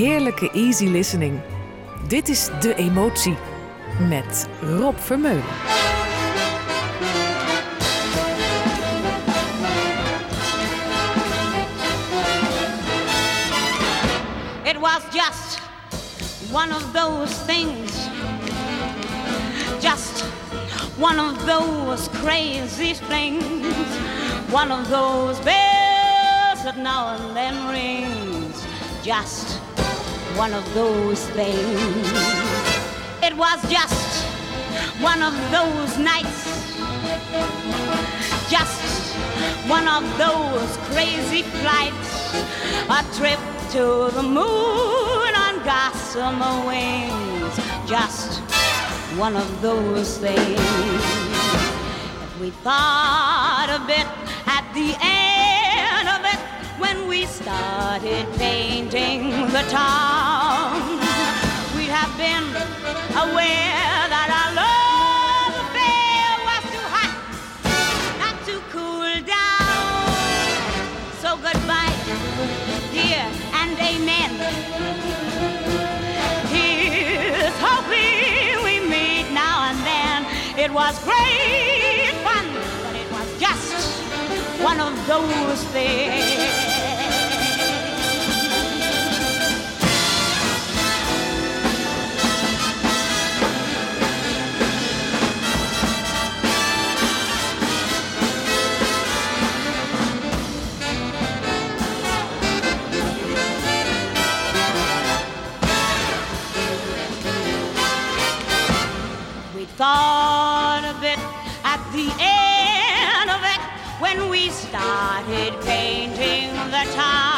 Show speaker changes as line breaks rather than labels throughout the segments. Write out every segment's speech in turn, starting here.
heerlijke easy listening. Dit is De Emotie met Rob Vermeulen.
It was just one of those things. Just one of those crazy things. One of those bells that now and then rings. Just one of those things. It was just one of those nights. Just one of those crazy flights. A trip to the moon on gossamer wings. Just one of those things. If we thought a bit at the end we started painting the town, we'd have been aware that our love affair was too hot not to cool down. So goodbye, dear, and amen. Here's hoping we meet now and then. It was great fun, but it was just one of those things. Thought of it at the end of it when we started painting the town.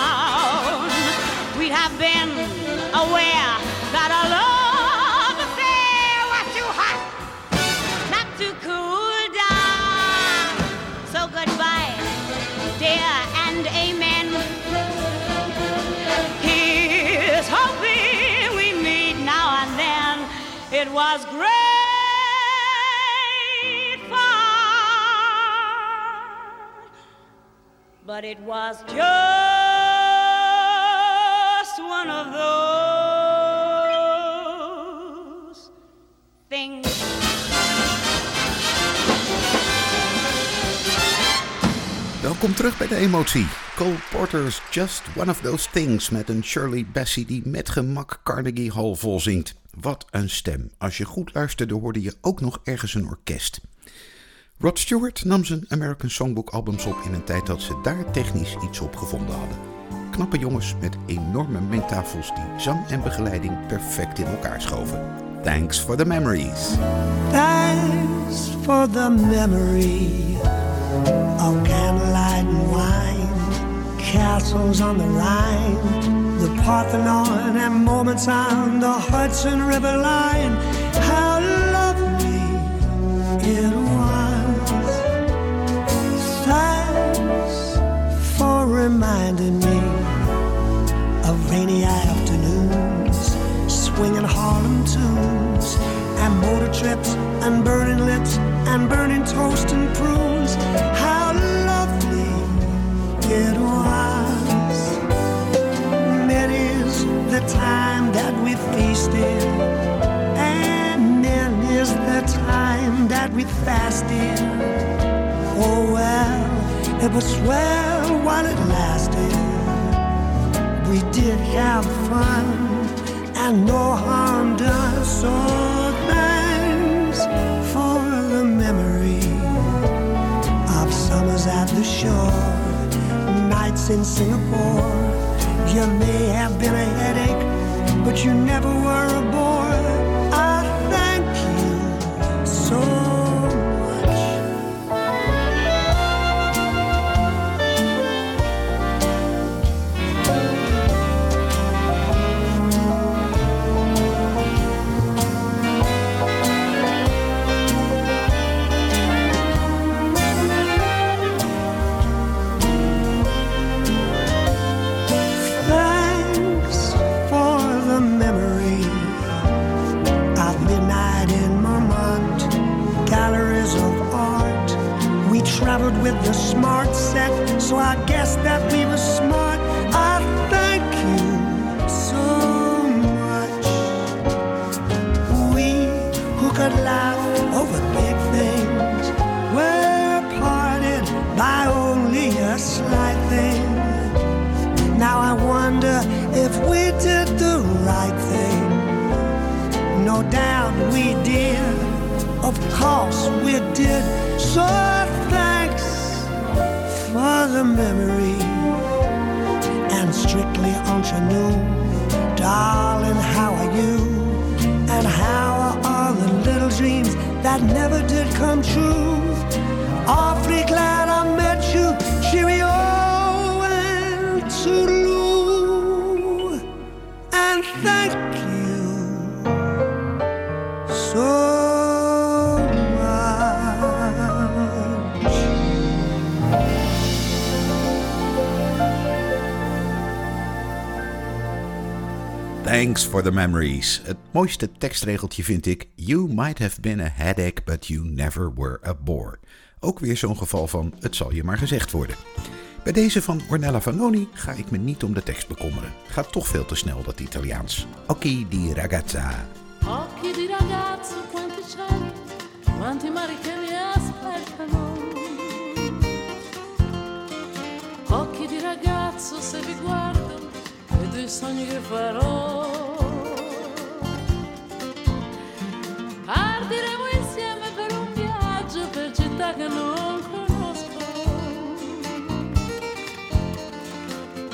It was just one of those things.
Welkom terug bij de emotie. Cole Porter's Just One of Those Things met een Shirley Bassey die met gemak Carnegie Hall volzingt. Wat een stem. Als je goed luisterde hoorde je ook nog ergens een orkest. Rod Stewart nam zijn American Songbook albums op in een tijd dat ze daar technisch iets op gevonden hadden. Knappe jongens met enorme mengtafels die zang en begeleiding perfect in elkaar schoven. Thanks for the memories.
Thanks for the memory of candlelight and wine, castles on the Rhine, the Parthenon, and moments on the Hudson River line. How lovely it reminding me of rainy afternoons, swinging Harlem tunes, and motor trips, and burning lips, and burning toast and prunes. How lovely it was. Many's the time that we feasted, and many's the time that we fasted. Oh well, it was swell while it lasted. We did have fun and no harm done. So thanks for the memory of summers at the shore, nights in Singapore. You may have been a headache, but you never were a bore. So I guess that we were smart. I thank you so much. We who could laugh over big things were parted by only a slight thing. Now I wonder if we did the right thing. No doubt we did. Of course we did. So the memory. And strictly ingenue. Darling, how are you? And how are all the little dreams that never did come true? Awfully glad I met you. Cheerio and toodaloo.
Thanks for the memories. Het mooiste tekstregeltje vind ik: You might have been a headache, but you never were a bore. Ook weer zo'n geval van: het zal je maar gezegd worden. Bij deze van Ornella Vanoni ga ik me niet om de tekst bekommeren. Gaat toch veel te snel, dat Italiaans. Occhi di ragazza.
Occhi di ragazzo, quanti cieli, quanti mari che. Occhi di ragazzo, se vi guardo, vedo i sogni che farò. Partiremo insieme per un viaggio per città che non conosco.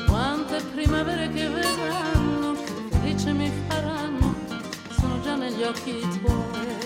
Quante primavere che verranno, che felice mi faranno, sono già negli occhi tuoi.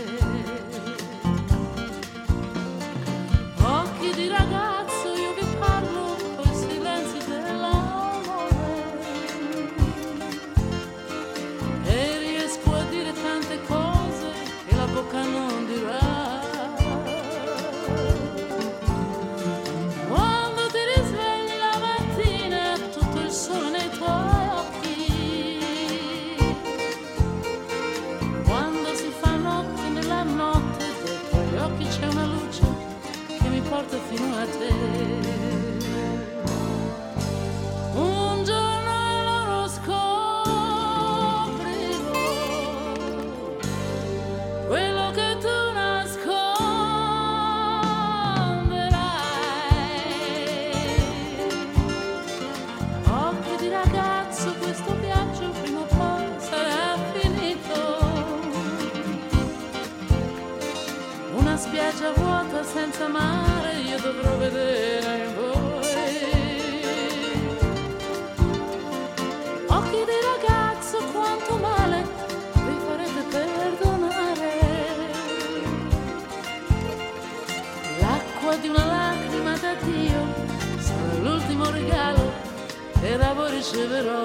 Voi riceverò.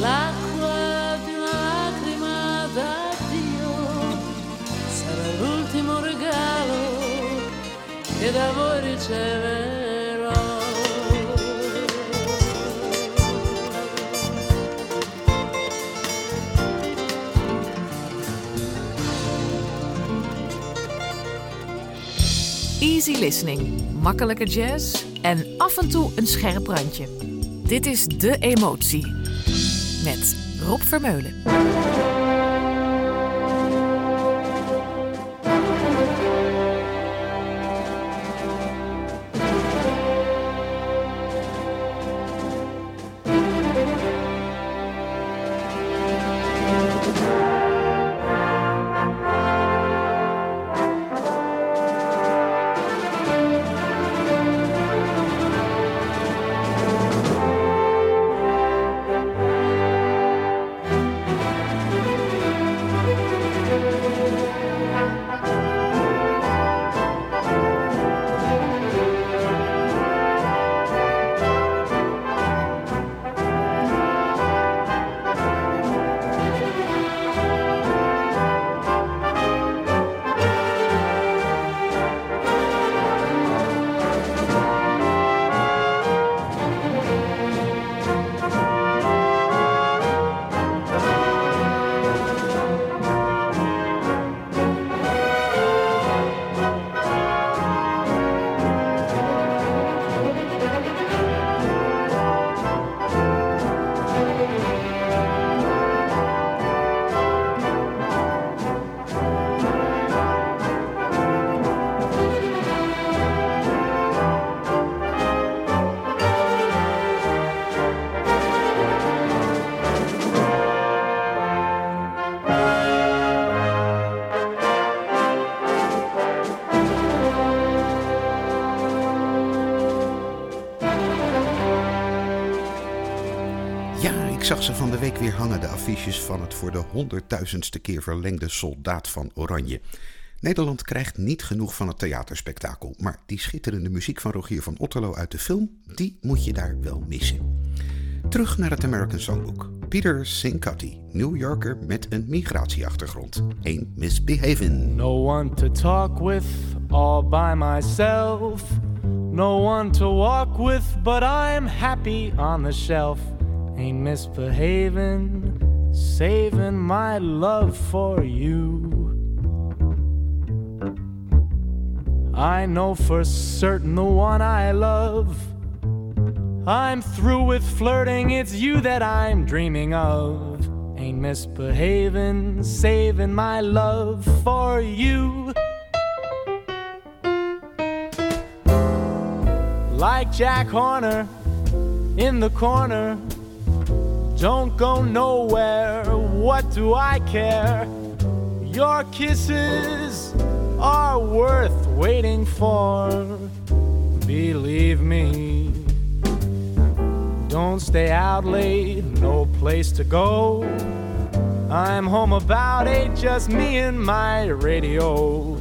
L'acqua di una lacrima da Dio sarà l'ultimo regalo che da voi riceverò.
Easy listening, makkelijke jazz en af en toe een scherp randje. Dit is De Emotie met Rob Vermeulen.
Zag ze van de week weer hangen, de affiches van het voor de honderdduizendste keer verlengde Soldaat van Oranje. Nederland krijgt niet genoeg van het theaterspektakel, maar die schitterende muziek van Rogier van Otterlo uit de film, die moet je daar wel missen. Terug naar het American Songbook. Peter Sincotti, New Yorker met een migratieachtergrond. Ain't misbehaving.
No one to talk with, all by myself. No one to walk with, but I'm happy on the shelf. Ain't misbehaving, saving my love for you. I know for certain the one I love. I'm through with flirting, it's you that I'm dreaming of. Ain't misbehaving, saving my love for you. Like Jack Horner in the corner, don't go nowhere, what do I care? Your kisses are worth waiting for, believe me. Don't stay out late, no place to go. I'm home about eight, just me and my radio.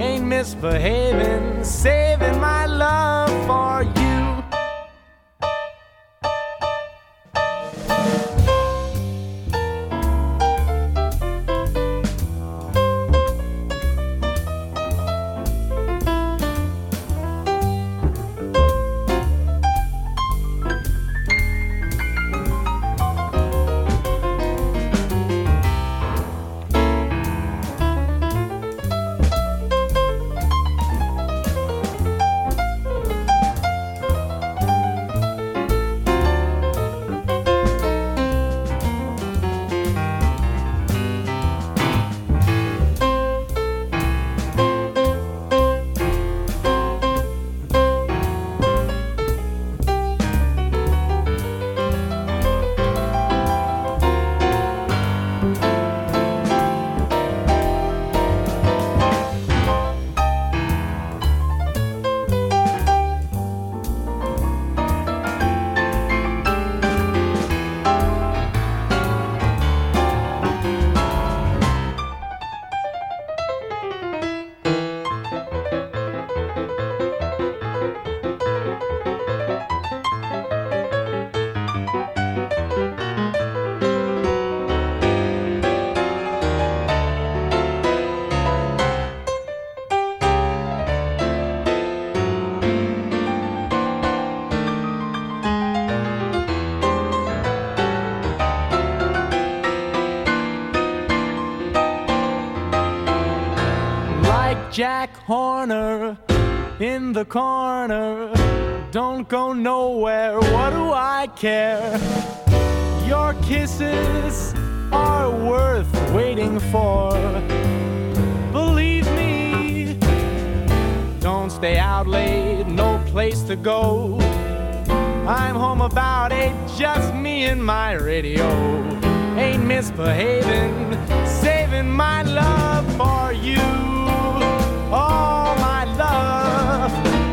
Ain't misbehaving, saving my love for you. In the corner. Don't go nowhere, what do I care? Your kisses are worth waiting for. Believe me, don't stay out late, no place to go. I'm home about eight, just me and my radio. Ain't misbehaving, saving my love for you. All my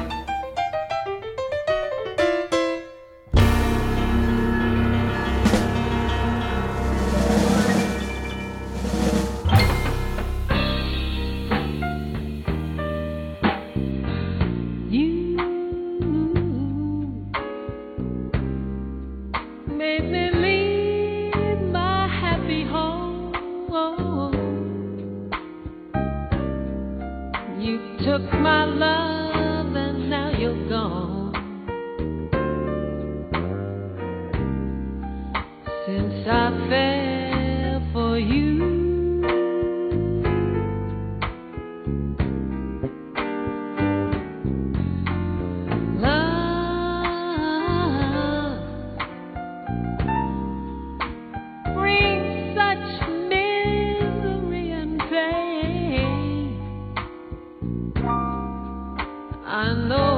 I know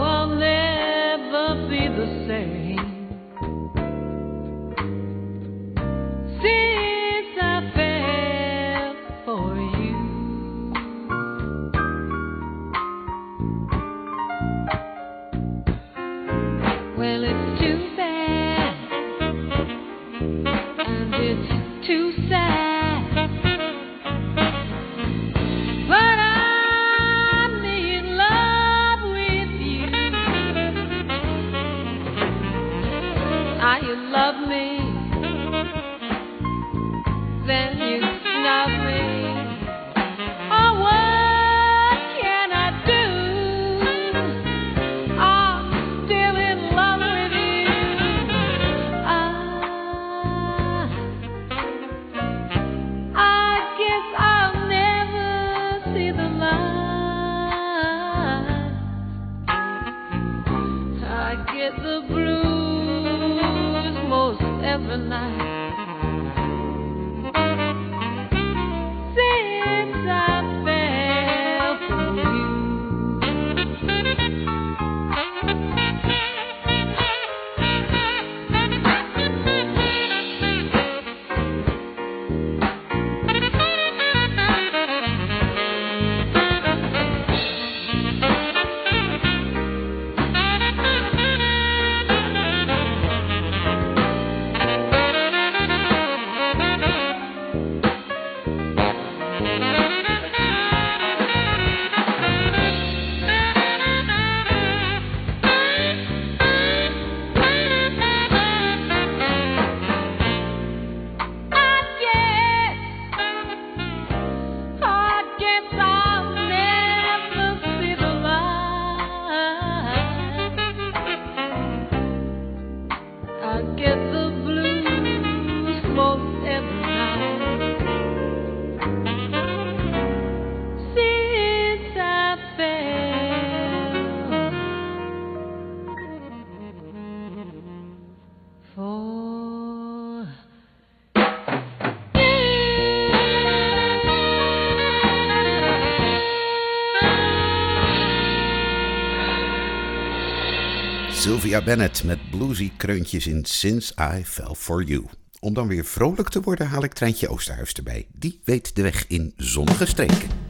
Sylvia Bennett met bluesy kreuntjes in Since I Fell For You. Om dan weer vrolijk te worden haal ik Treintje Oosterhuis erbij. Die weet de weg in zonnige streken.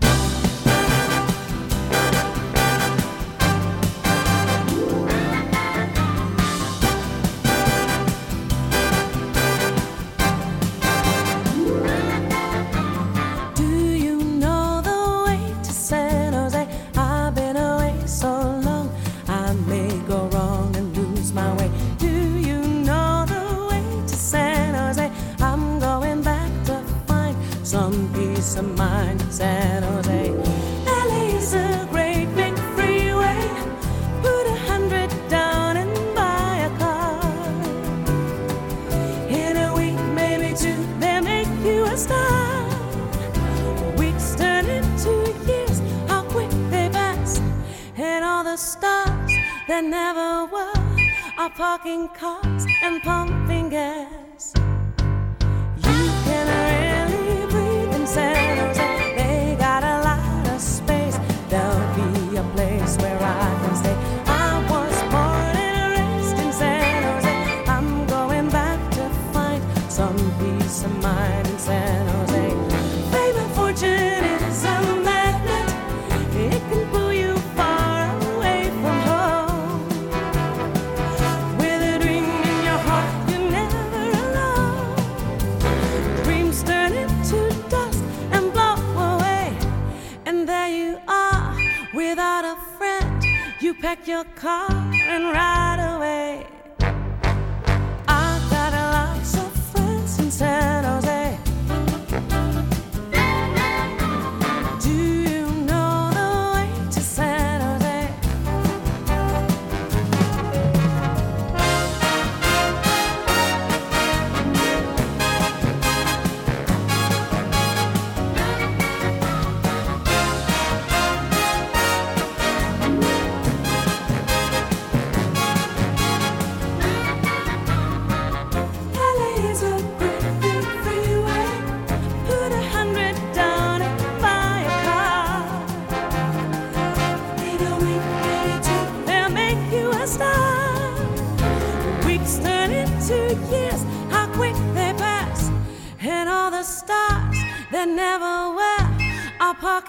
morning comes. You pack your car and ride away.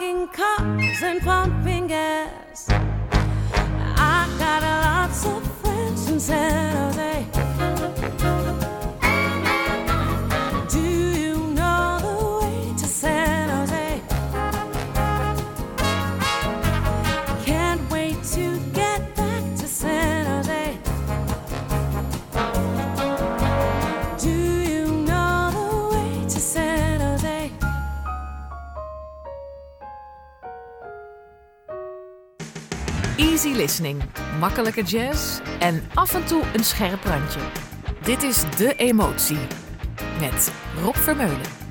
Parking cars and pumping gas. I got lots of friends and
listening, makkelijke jazz en af en toe een scherp randje. Dit is De Emotie met Rob Vermeulen.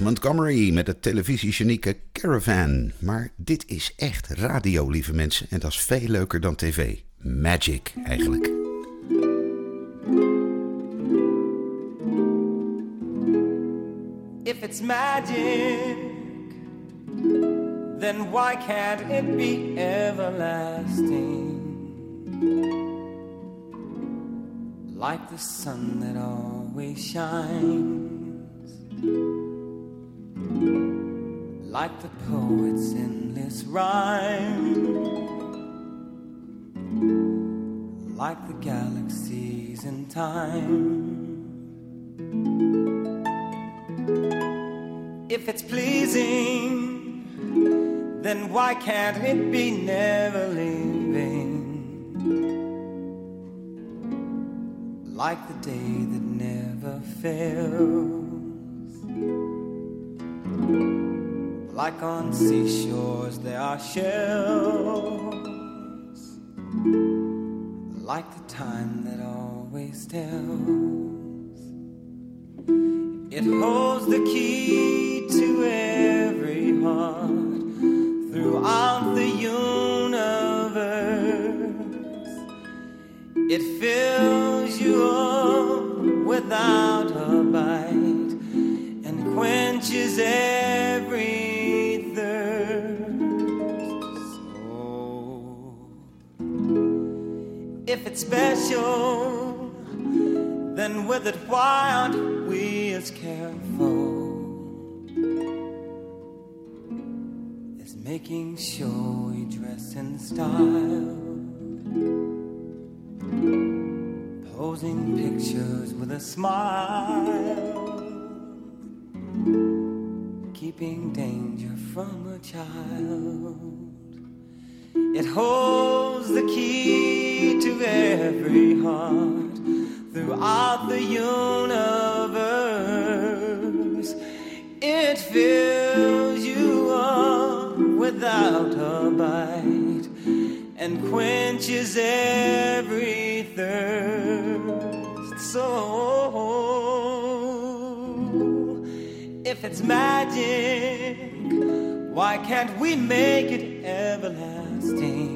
Montgomery met het televisiegenieke Caravan. Maar dit is echt radio, lieve mensen. En dat is veel leuker dan tv. Magic, eigenlijk.
If it's magic, then why can't it be everlasting? Like the sun that always shines. Like the poet's endless rhyme, like the galaxies in time. If it's pleasing, then why can't it be never leaving? Like the day that never fails like on seashores there are shells, like the time that always tells. It holds the key to every heart throughout the universe. It fills you up without a bite quenches every If it's special, then with it, why aren't we as careful as making sure we dress in style? Posing pictures with a smile, keeping danger from a child. It holds the key to every heart throughout the universe. It fills you up without a bite and quenches every thirst. So, if it's magic, why can't we make it everlasting?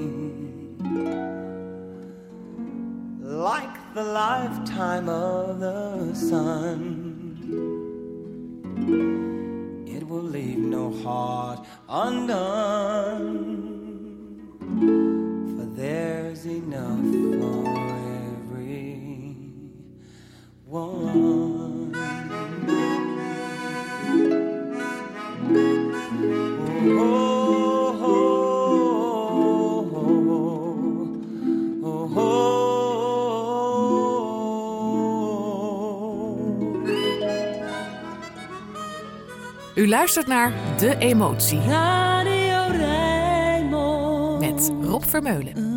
Like the lifetime of the sun. It will leave no heart undone, for there's enough for every one.
Luistert naar De Emotie
Radio Rijnmond.
met Rob Vermeulen.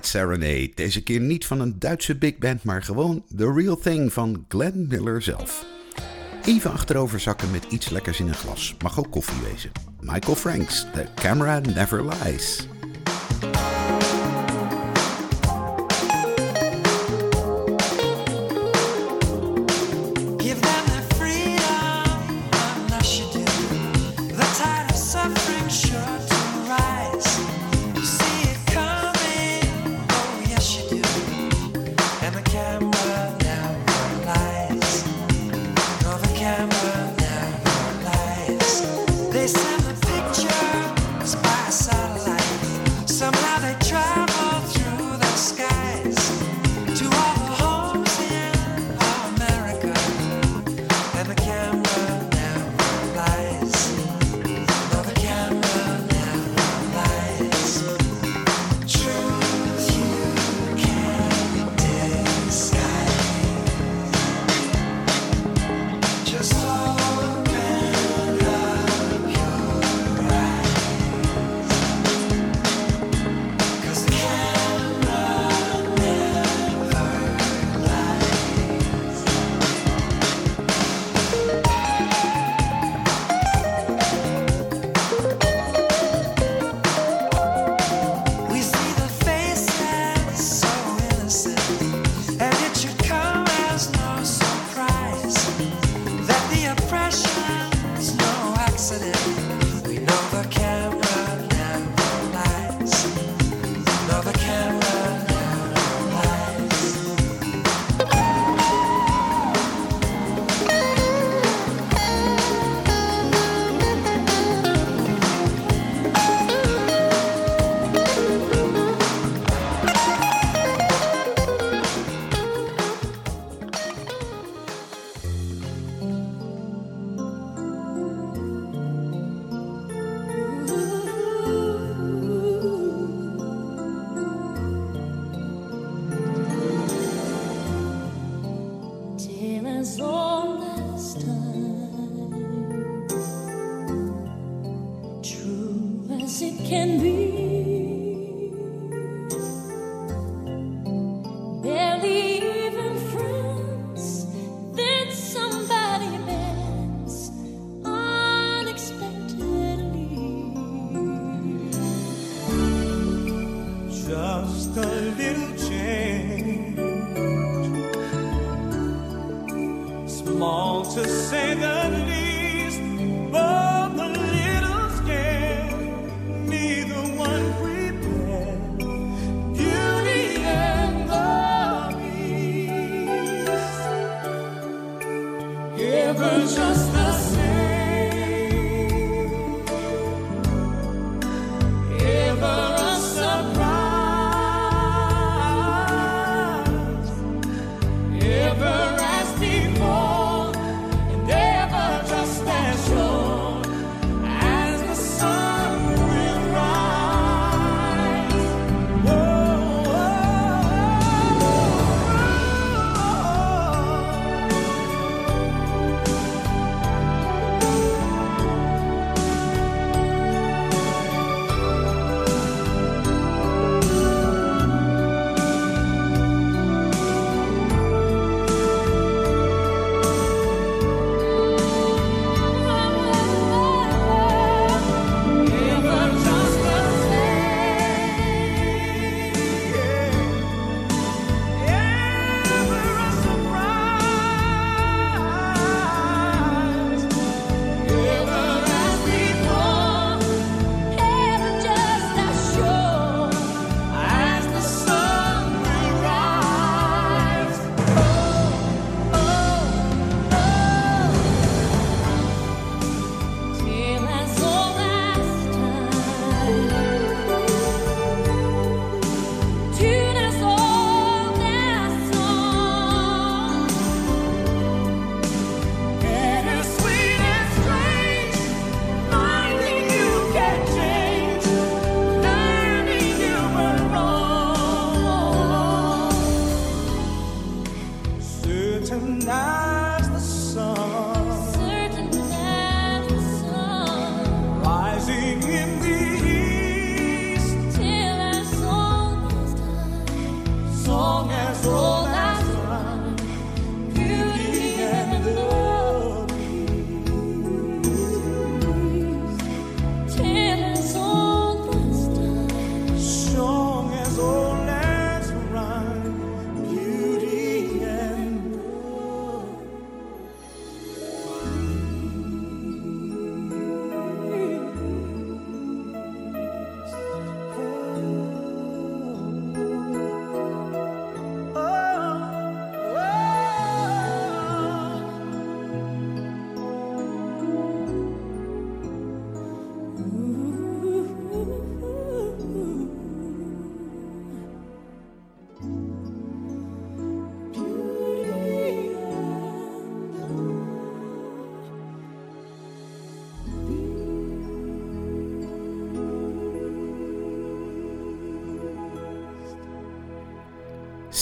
Serenade. Deze keer niet van een Duitse big band, maar gewoon The Real Thing van Glenn Miller zelf. Even achterover zakken met iets lekkers in een glas. Mag ook koffie wezen. Michael Franks, The Camera Never Lies.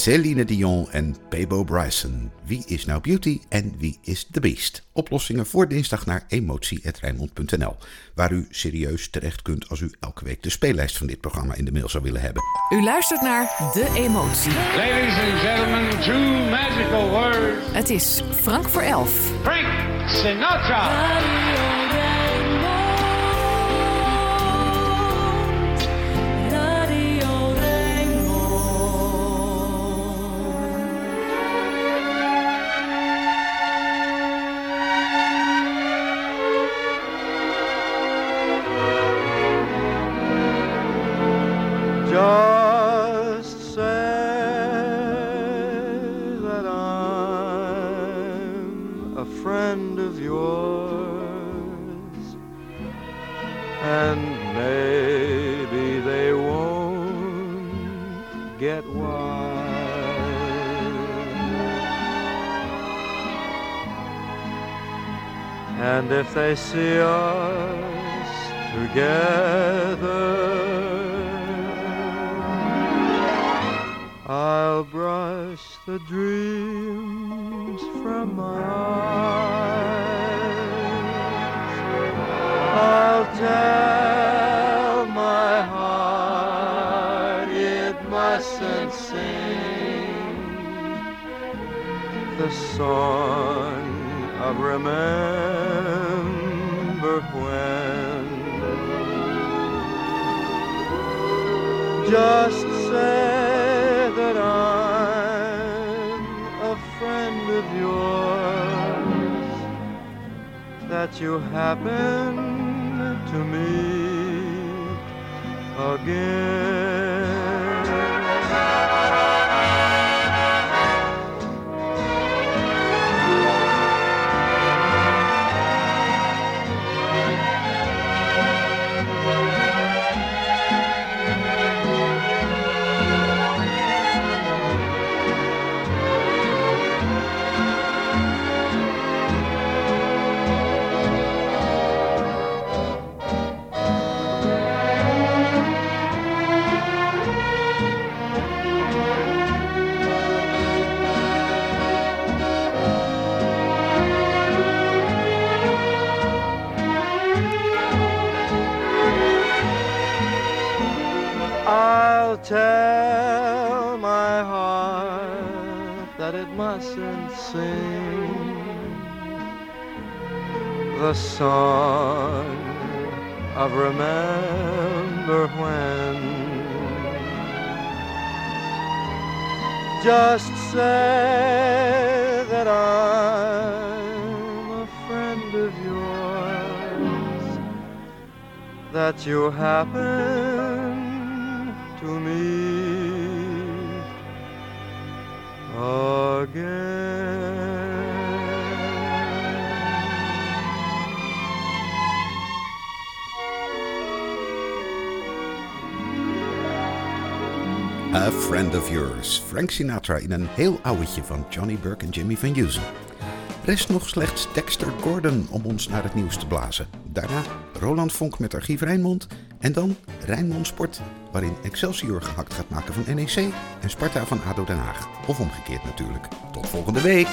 Celine Dion en Bebo Bryson. Wie is nou Beauty en wie is The Beast? Oplossingen voor dinsdag naar emotie.rijnmond.nl Waar u serieus terecht kunt als u elke week de speellijst van dit programma in de mail zou willen hebben.
U luistert naar De Emotie.
Ladies and gentlemen, two magical words.
Het is Frank voor elf.
Frank Sinatra.
Just say that I'm a friend of yours, and maybe they won't get wise. And if they see us together, I'll brush the dreams from my eyes. I'll tell my heart it mustn't sing the song of remember when. Just that you happen to meet again.
A Friend of Yours. Frank Sinatra in een heel ouwtje van Johnny Burke en Jimmy Van Heusen. Rest nog slechts Dexter Gordon om ons naar het nieuws te blazen. Daarna Roland Vonk met Archief Rijnmond. En dan Rijnmond Sport, waarin Excelsior gehakt gaat maken van NEC en Sparta van ADO Den Haag. Of omgekeerd natuurlijk. Tot volgende week!